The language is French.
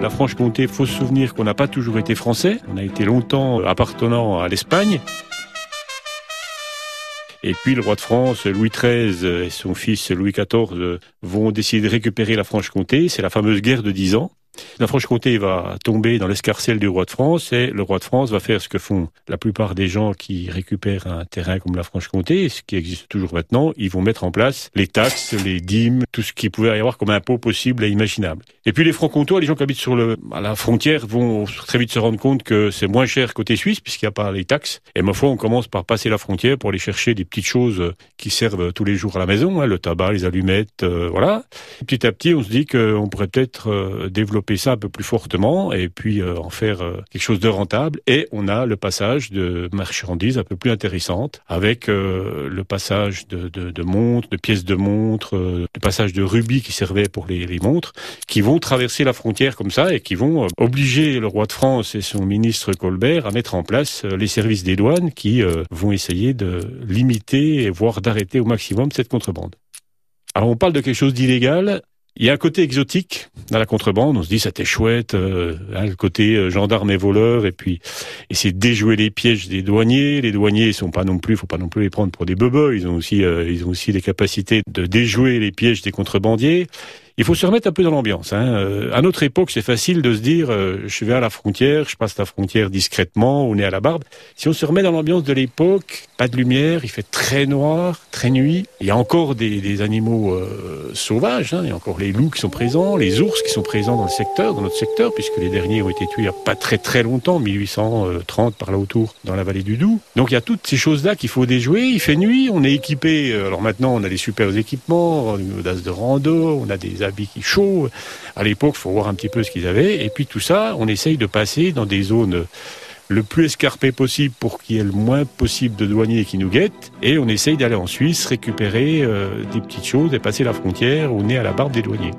La Franche-Comté, faut se souvenir qu'on n'a pas toujours été français. On a été longtemps appartenant à l'Espagne. Et puis le roi de France, Louis XIII et son fils Louis XIV vont décider de récupérer la Franche-Comté. C'est la fameuse guerre de dix ans. La Franche-Comté va tomber dans l'escarcelle du roi de France et le roi de France va faire ce que font la plupart des gens qui récupèrent un terrain comme la Franche-Comté, ce qui existe toujours maintenant. Ils vont mettre en place les taxes, les dîmes, tout ce qui pouvait y avoir comme impôt possible et imaginable. Et puis les francs-comtois, les gens qui habitent sur à la frontière vont très vite se rendre compte que c'est moins cher côté suisse puisqu'il n'y a pas les taxes. Et ma foi, on commence par passer la frontière pour aller chercher des petites choses qui servent tous les jours à la maison, hein, le tabac, les allumettes, euh, voilà. petit à petit, on se dit qu'on pourrait peut-être euh, développer ça un peu plus fortement et puis euh, en faire euh, quelque chose de rentable. Et on a le passage de marchandises un peu plus intéressantes avec euh, le passage de, montres, de pièces de montres, le passage de rubis qui servaient pour les, les, montres, qui vont traverser la frontière comme ça et qui vont obliger le roi de France et son ministre Colbert à mettre en place les services des douanes qui vont essayer de limiter, voire d'arrêter au maximum cette contrebande. Alors on parle de quelque chose d'illégal, il y a un côté exotique dans la contrebande. On se dit, c'était chouette, euh, hein, le côté euh, gendarme et voleur, et puis essayer de déjouer les pièges des douaniers. Les douaniers sont pas non plus, faut pas non plus les prendre pour des bebeux. Ils ont aussi, euh, ils ont aussi des capacités de déjouer les pièges des contrebandiers. Il faut se remettre un peu dans l'ambiance. Hein. Euh, à notre époque, c'est facile de se dire, euh, je vais à la frontière, je passe la frontière discrètement, on est à la barbe. Si on se remet dans l'ambiance de l'époque, pas de lumière, il fait très noir, très nuit. Il y a encore des, des animaux euh, sauvages, hein. il y a encore les loups qui sont présents, les ours qui sont présents dans le secteur, dans notre secteur, puisque les derniers ont été tués il n'y a pas très très longtemps, 1830 par là autour, dans la vallée du Doubs. Donc il y a toutes ces choses-là qu'il faut déjouer. Il fait nuit, on est équipé. Alors maintenant, on a des super équipements, une audace de rando, on a des qui chaud. À l'époque, il faut voir un petit peu ce qu'ils avaient. Et puis tout ça, on essaye de passer dans des zones le plus escarpées possible pour qu'il y ait le moins possible de douaniers qui nous guettent. Et on essaye d'aller en Suisse récupérer euh, des petites choses et passer la frontière. On est à la barbe des douaniers.